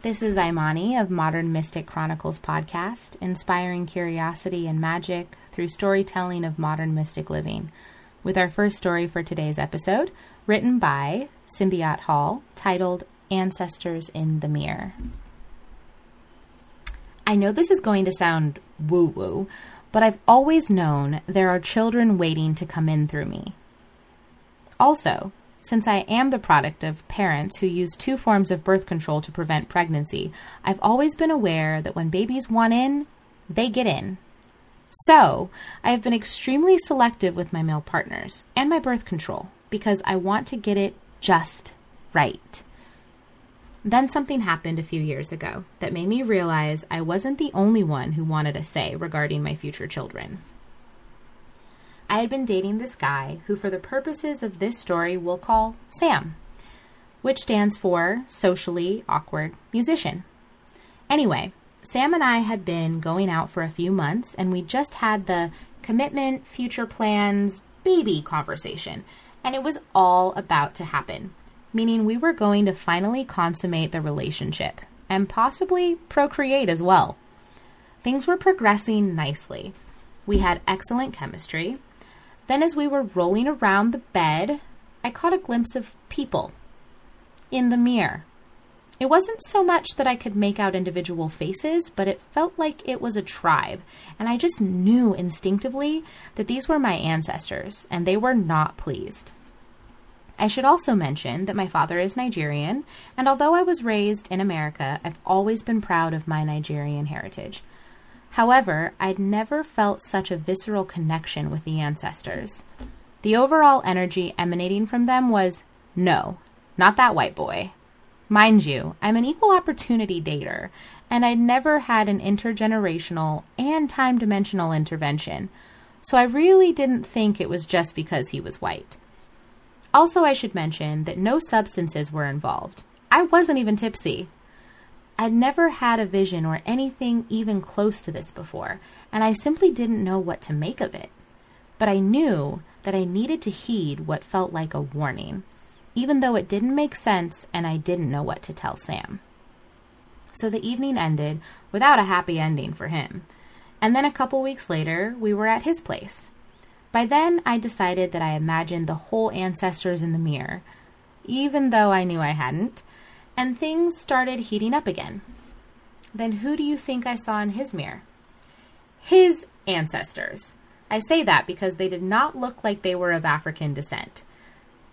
This is Imani of Modern Mystic Chronicles podcast, inspiring curiosity and magic through storytelling of modern mystic living. With our first story for today's episode, written by Simbiat Hall, titled Ancestors in the Mirror. I know this is going to sound woo woo, but I've always known there are children waiting to come in through me. Also, since I am the product of parents who use two forms of birth control to prevent pregnancy, I've always been aware that when babies want in, they get in. So, I have been extremely selective with my male partners and my birth control because I want to get it just right. Then something happened a few years ago that made me realize I wasn't the only one who wanted a say regarding my future children. I had been dating this guy who, for the purposes of this story, we'll call Sam, which stands for socially awkward musician. Anyway, Sam and I had been going out for a few months and we just had the commitment, future plans, baby conversation, and it was all about to happen, meaning we were going to finally consummate the relationship and possibly procreate as well. Things were progressing nicely. We had excellent chemistry. Then, as we were rolling around the bed, I caught a glimpse of people in the mirror. It wasn't so much that I could make out individual faces, but it felt like it was a tribe, and I just knew instinctively that these were my ancestors, and they were not pleased. I should also mention that my father is Nigerian, and although I was raised in America, I've always been proud of my Nigerian heritage. However, I'd never felt such a visceral connection with the ancestors. The overall energy emanating from them was no, not that white boy. Mind you, I'm an equal opportunity dater, and I'd never had an intergenerational and time dimensional intervention, so I really didn't think it was just because he was white. Also, I should mention that no substances were involved. I wasn't even tipsy. I'd never had a vision or anything even close to this before, and I simply didn't know what to make of it. But I knew that I needed to heed what felt like a warning, even though it didn't make sense and I didn't know what to tell Sam. So the evening ended without a happy ending for him. And then a couple weeks later, we were at his place. By then, I decided that I imagined the whole ancestors in the mirror, even though I knew I hadn't and things started heating up again. Then who do you think I saw in his mirror? His ancestors. I say that because they did not look like they were of African descent.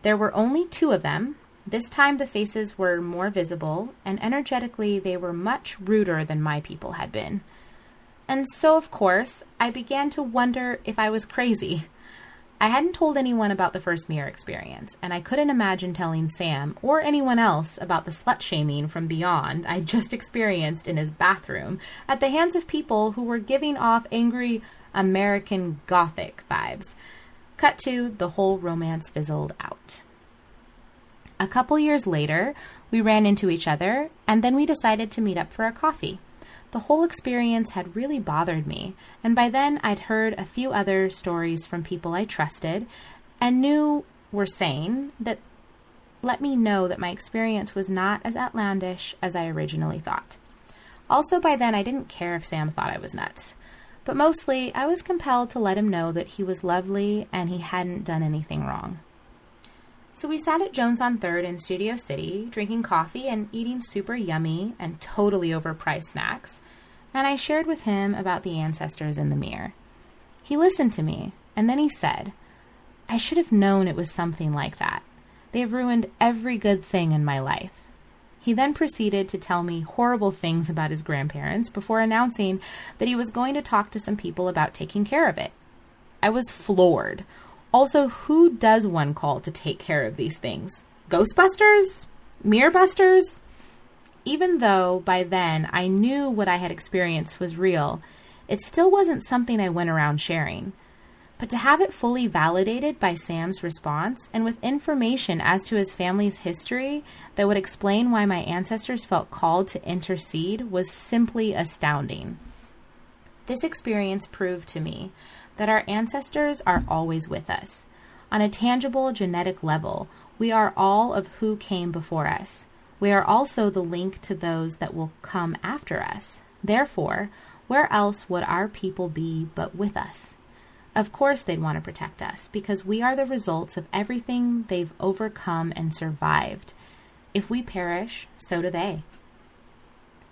There were only two of them. This time the faces were more visible, and energetically they were much ruder than my people had been. And so, of course, I began to wonder if I was crazy. I hadn't told anyone about the first mirror experience, and I couldn't imagine telling Sam or anyone else about the slut shaming from beyond I'd just experienced in his bathroom at the hands of people who were giving off angry American Gothic vibes. Cut to the whole romance fizzled out. A couple years later, we ran into each other, and then we decided to meet up for a coffee. The whole experience had really bothered me, and by then I'd heard a few other stories from people I trusted and knew were sane that let me know that my experience was not as outlandish as I originally thought. Also, by then, I didn't care if Sam thought I was nuts. But mostly, I was compelled to let him know that he was lovely and he hadn't done anything wrong. So we sat at Jones on 3rd in Studio City, drinking coffee and eating super yummy and totally overpriced snacks, and I shared with him about the ancestors in the mirror. He listened to me, and then he said, I should have known it was something like that. They have ruined every good thing in my life. He then proceeded to tell me horrible things about his grandparents before announcing that he was going to talk to some people about taking care of it. I was floored. Also, who does one call to take care of these things? Ghostbusters? Mirrorbusters? Even though by then I knew what I had experienced was real, it still wasn't something I went around sharing. But to have it fully validated by Sam's response and with information as to his family's history that would explain why my ancestors felt called to intercede was simply astounding. This experience proved to me that our ancestors are always with us. On a tangible genetic level, we are all of who came before us. We are also the link to those that will come after us. Therefore, where else would our people be but with us? Of course, they'd want to protect us because we are the results of everything they've overcome and survived. If we perish, so do they.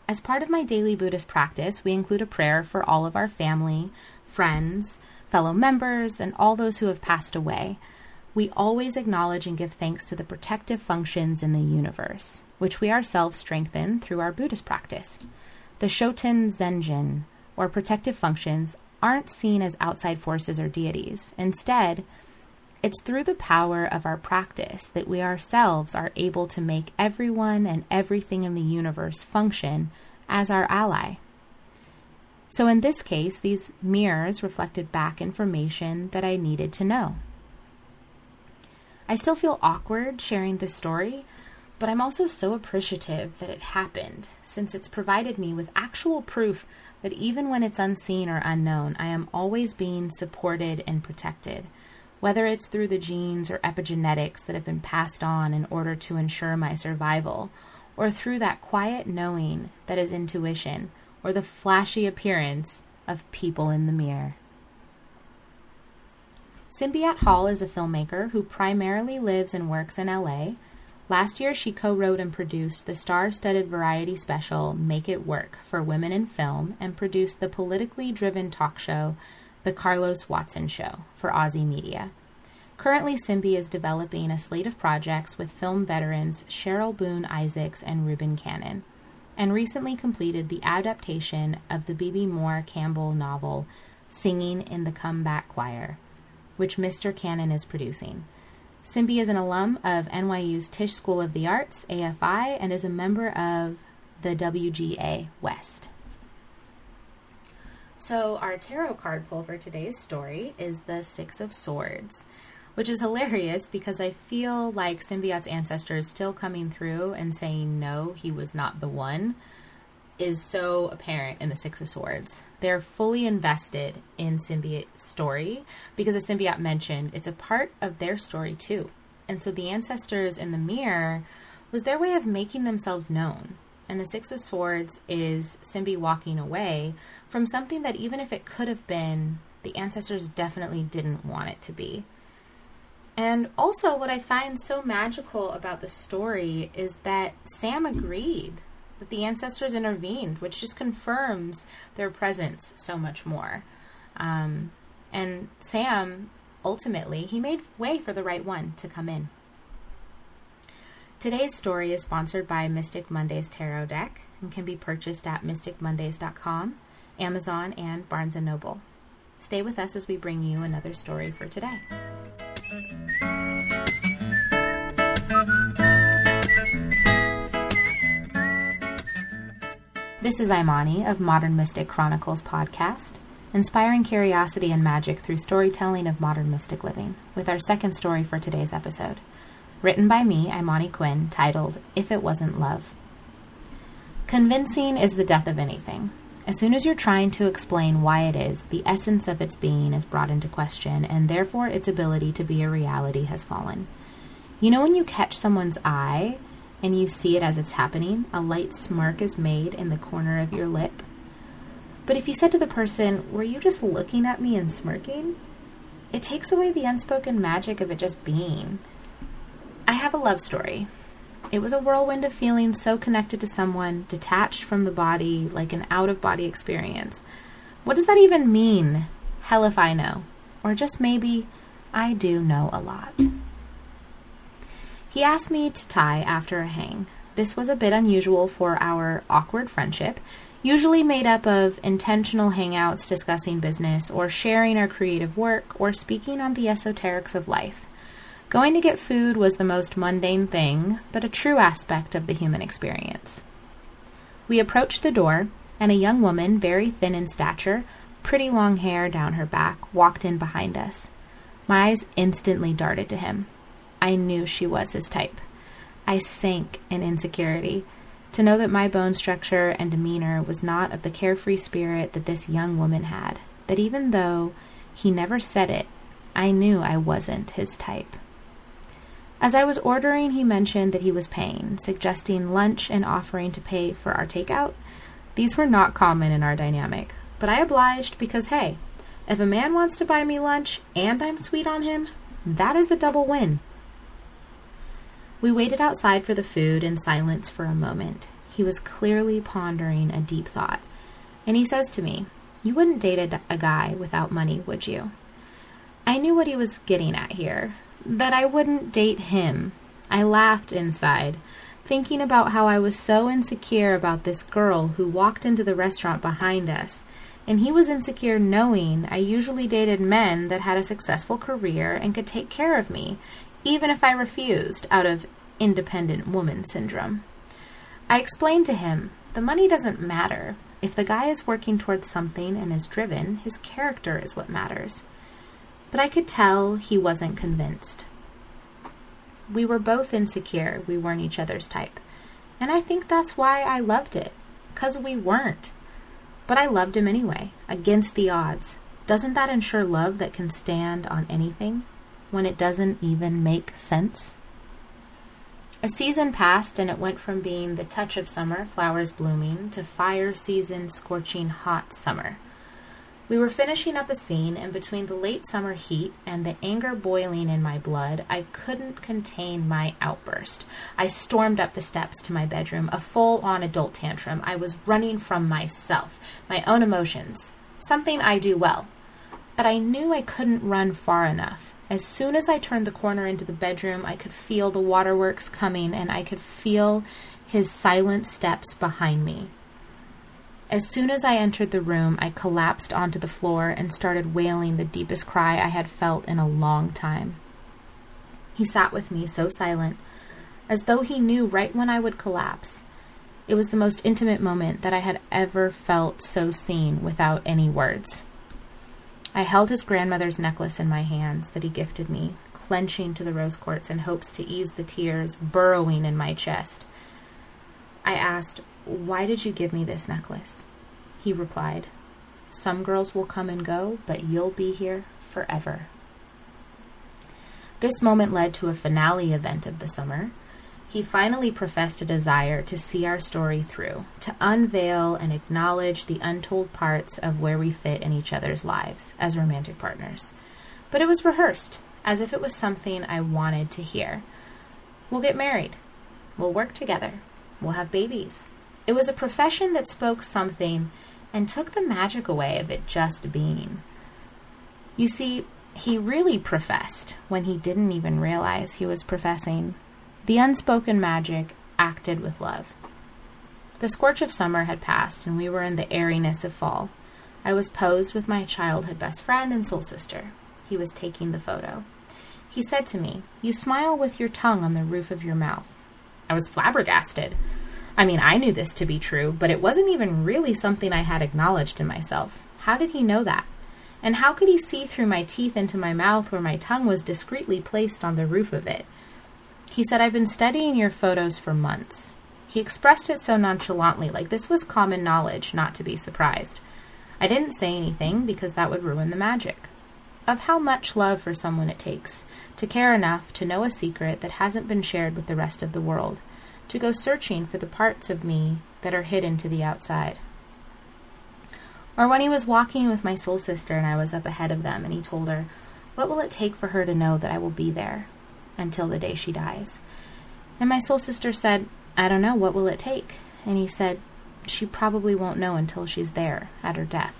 As part of my daily Buddhist practice, we include a prayer for all of our family, friends, fellow members, and all those who have passed away. We always acknowledge and give thanks to the protective functions in the universe, which we ourselves strengthen through our Buddhist practice. The Shoten Zenjin, or protective functions, aren't seen as outside forces or deities. Instead, it's through the power of our practice that we ourselves are able to make everyone and everything in the universe function as our ally. So, in this case, these mirrors reflected back information that I needed to know. I still feel awkward sharing this story, but I'm also so appreciative that it happened, since it's provided me with actual proof that even when it's unseen or unknown, I am always being supported and protected whether it's through the genes or epigenetics that have been passed on in order to ensure my survival, or through that quiet knowing that is intuition, or the flashy appearance of people in the mirror. Simbiat Hall is a filmmaker who primarily lives and works in LA. Last year, she co wrote and produced the star studded variety special Make It Work for Women in Film and produced the politically driven talk show the Carlos Watson Show for OZY Media. Currently, Simbi is developing a slate of projects with film veterans Cheryl Boone Isaacs and Reuben Cannon, and recently completed the adaptation of the Bebe Moore Campbell novel Singing in the Comeback Choir, which Mr. Cannon is producing. Simbi is an alum of NYU's Tisch School of the Arts, AFI, and is a member of the WGA West. So, our tarot card pull for today's story is the Six of Swords, which is hilarious because I feel like Simbiat's ancestors still coming through and saying no, he was not the one, is so apparent in the Six of Swords. They're fully invested in Simbiat's story because, as Simbiat mentioned, it's a part of their story too. And so, the ancestors in the mirror was their way of making themselves known and the Six of Swords is Simbi walking away from something that, even if it could have been, the ancestors definitely didn't want it to be. And also, what I find so magical about the story is that Sam agreed that the ancestors intervened, which just confirms their presence so much more. Um, and Sam, ultimately, he made way for the right one to come in. Today's story is sponsored by Mystic Mondays Tarot Deck and can be purchased at mysticmondays.com, Amazon, and Barnes & Noble. Stay with us as we bring you another story for today. This is Imani of Modern Mystic Chronicles podcast, inspiring curiosity and magic through storytelling of modern mystic living, with our second story for today's episode – written by me, Imani Quinn, titled If It Wasn't Love. Convincing is the death of anything. As soon as you're trying to explain why it is, the essence of its being is brought into question, and therefore its ability to be a reality has fallen. You know, when you catch someone's eye and you see it as it's happening, a light smirk is made in the corner of your lip. But if you said to the person, Were you just looking at me and smirking? It takes away the unspoken magic of it just being. I have a love story. It was a whirlwind of feelings so connected to someone, detached from the body, like an out of body experience. What does that even mean? Hell if I know. Or just maybe, I do know a lot. He asked me to tie after a hang. This was a bit unusual for our awkward friendship, usually made up of intentional hangouts discussing business or sharing our creative work or speaking on the esoterics of life. Going to get food was the most mundane thing, but a true aspect of the human experience. We approached the door, and a young woman, very thin in stature, pretty long hair down her back, walked in behind us. My eyes instantly darted to him. I knew she was his type. I sank in insecurity to know that my bone structure and demeanor was not of the carefree spirit that this young woman had, that even though He never said it. I knew I wasn't his type. As I was ordering, he mentioned that he was paying, suggesting lunch and offering to pay for our takeout. These were not common in our dynamic, but I obliged because, hey, if a man wants to buy me lunch and I'm sweet on him, that is a double win. We waited outside for the food in silence for a moment. He was clearly pondering a deep thought. And he says to me, You wouldn't date a, a guy without money, would you? I knew what he was getting at here that I wouldn't date him. I laughed inside, thinking about how I was so insecure about this girl who walked into the restaurant behind us. And he was insecure knowing I usually dated men that had a successful career and could take care of me, even if I refused out of independent woman syndrome. I explained to him the money doesn't matter. If the guy is working towards something and is driven, his character is what matters but I could tell he wasn't convinced. We were both insecure we weren't each other's type. And I think that's why I loved it, because we weren't. But I loved him anyway, against the odds. Doesn't that ensure love that can stand on anything when it doesn't even make sense? A season passed, and it went from being the touch of summer, flowers blooming, to fire season, scorching hot summer. We were finishing up a scene, and between the late summer heat and the anger boiling in my blood, I couldn't contain my outburst. I stormed up the steps to my bedroom, a full on adult tantrum. I was running from myself, my own emotions, something I do well. But I knew I couldn't run far enough. As soon as I turned the corner into the bedroom, I could feel the waterworks coming, and I could feel his silent steps behind me. As soon as I entered the room, I collapsed onto the floor and started wailing the deepest cry I had felt in a long time. He sat with me, so silent, as though he knew right when I would collapse. It was the most intimate moment that I had ever felt so seen without any words. I held his grandmother's necklace in my hands that he gifted me, clenching to the rose quartz in hopes to ease the tears burrowing in my chest. I asked, why did you give me this necklace? He replied, Some girls will come and go, but you'll be here forever. This moment led to a finale event of the summer. He finally professed a desire to see our story through, to unveil and acknowledge the untold parts of where we fit in each other's lives as romantic partners. But it was rehearsed, as if it was something I wanted to hear. We'll get married. We'll work together. We'll have babies. It was a profession that spoke something and took the magic away of it just being. You see, he really professed when he didn't even realize he was professing. The unspoken magic acted with love. The scorch of summer had passed, and we were in the airiness of fall. I was posed with my childhood best friend and soul sister. He was taking the photo. He said to me, You smile with your tongue on the roof of your mouth. I was flabbergasted. I mean, I knew this to be true, but it wasn't even really something I had acknowledged in myself. How did he know that? And how could he see through my teeth into my mouth where my tongue was discreetly placed on the roof of it? He said, I've been studying your photos for months. He expressed it so nonchalantly, like this was common knowledge, not to be surprised. I didn't say anything because that would ruin the magic. Of how much love for someone it takes to care enough to know a secret that hasn't been shared with the rest of the world to go searching for the parts of me that are hidden to the outside. Or when he was walking with my soul sister and I was up ahead of them and he told her, What will it take for her to know that I will be there until the day she dies? And my soul sister said, I don't know, what will it take? And he said, She probably won't know until she's there at her death.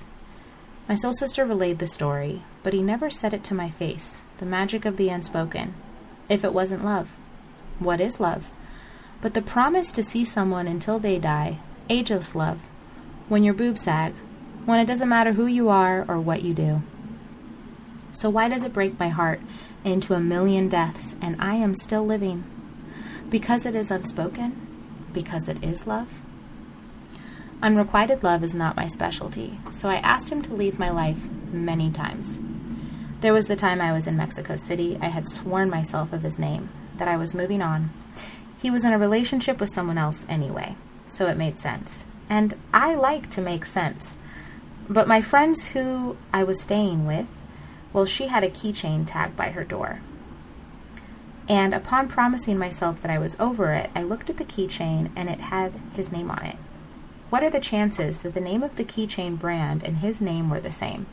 My soul sister relayed the story, but he never said it to my face the magic of the unspoken. If it wasn't love, what is love? But the promise to see someone until they die, ageless love, when your boobs sag, when it doesn't matter who you are or what you do. So why does it break my heart into a million deaths and I am still living? Because it is unspoken? Because it is love? Unrequited love is not my specialty, so I asked him to leave my life many times. There was the time I was in Mexico City, I had sworn myself of his name, that I was moving on, he was in a relationship with someone else anyway, so it made sense. And I like to make sense. But my friends who I was staying with Well, she had a keychain tagged by her door. And upon promising myself that I was over it, I looked at the keychain and it had his name on it. What are the chances that the name of the keychain brand and his name were the same?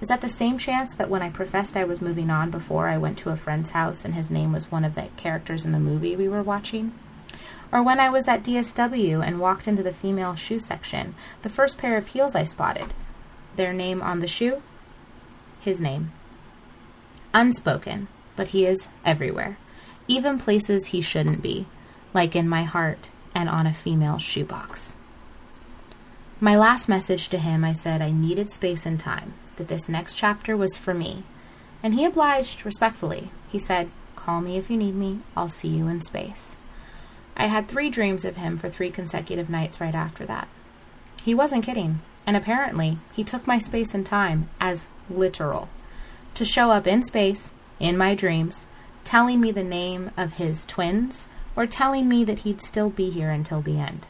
Is that the same chance that when I professed I was moving on before I went to a friend's house and his name was one of the characters in the movie we were watching? Or when I was at DSW and walked into the female shoe section, the first pair of heels I spotted, their name on the shoe? His name. Unspoken, but he is everywhere even places he shouldn't be, like in my heart and on a female shoebox. My last message to him, I said I needed space and time, that this next chapter was for me, and he obliged respectfully. He said, Call me if you need me, I'll see you in space. I had three dreams of him for three consecutive nights right after that. He wasn't kidding, and apparently he took my space and time as literal. To show up in space, in my dreams, telling me the name of his twins, or telling me that he'd still be here until the end.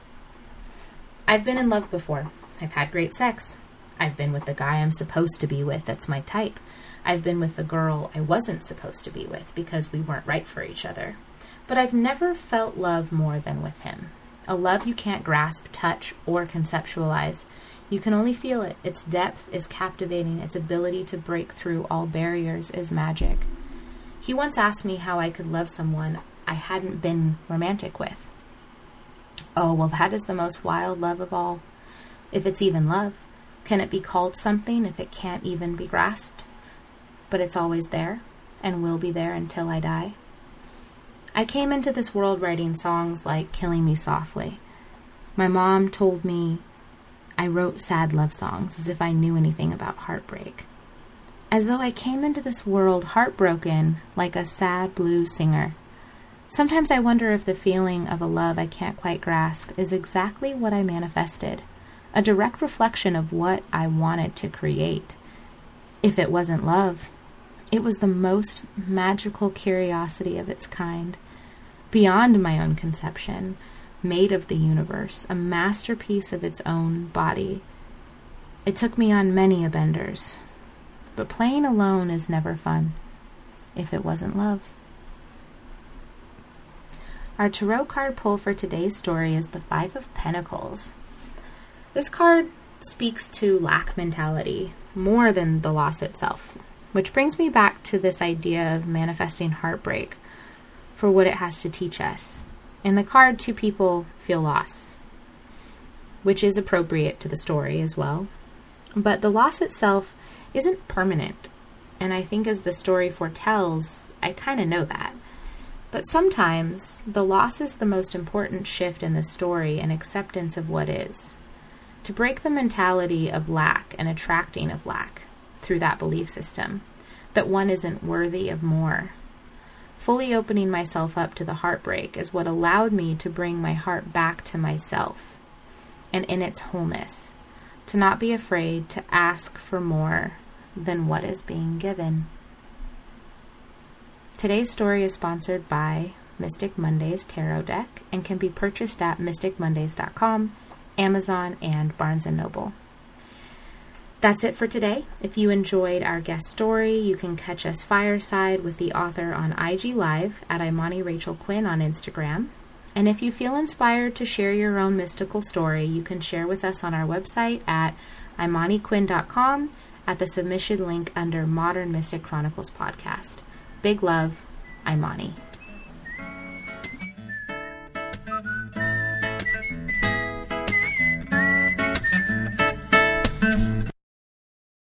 I've been in love before. I've had great sex. I've been with the guy I'm supposed to be with that's my type. I've been with the girl I wasn't supposed to be with because we weren't right for each other. But I've never felt love more than with him. A love you can't grasp, touch, or conceptualize. You can only feel it. Its depth is captivating. Its ability to break through all barriers is magic. He once asked me how I could love someone I hadn't been romantic with. Oh, well, that is the most wild love of all. If it's even love, can it be called something if it can't even be grasped? But it's always there and will be there until I die. I came into this world writing songs like Killing Me Softly. My mom told me I wrote sad love songs as if I knew anything about heartbreak as though I came into this world heartbroken like a sad blues singer. Sometimes I wonder if the feeling of a love I can't quite grasp is exactly what I manifested, a direct reflection of what I wanted to create. If it wasn't love, it was the most magical curiosity of its kind, beyond my own conception, made of the universe, a masterpiece of its own body. It took me on many a benders, but playing alone is never fun if it wasn't love. Our tarot card pull for today's story is the Five of Pentacles. This card speaks to lack mentality more than the loss itself, which brings me back to this idea of manifesting heartbreak for what it has to teach us. In the card, two people feel loss, which is appropriate to the story as well. But the loss itself isn't permanent. And I think as the story foretells, I kind of know that. But sometimes the loss is the most important shift in the story and acceptance of what is. To break the mentality of lack and attracting of lack through that belief system, that one isn't worthy of more. Fully opening myself up to the heartbreak is what allowed me to bring my heart back to myself and in its wholeness, to not be afraid to ask for more than what is being given. Today's story is sponsored by Mystic Mondays Tarot Deck and can be purchased at mysticmondays.com, Amazon, and Barnes & Noble. That's it for today. If you enjoyed our guest story, you can catch us fireside with the author on IG Live at Imani Rachel Quinn on Instagram. And if you feel inspired to share your own mystical story, you can share with us on our website at imaniquinn.com at the submission link under Modern Mystic Chronicles podcast. Big love, Imani.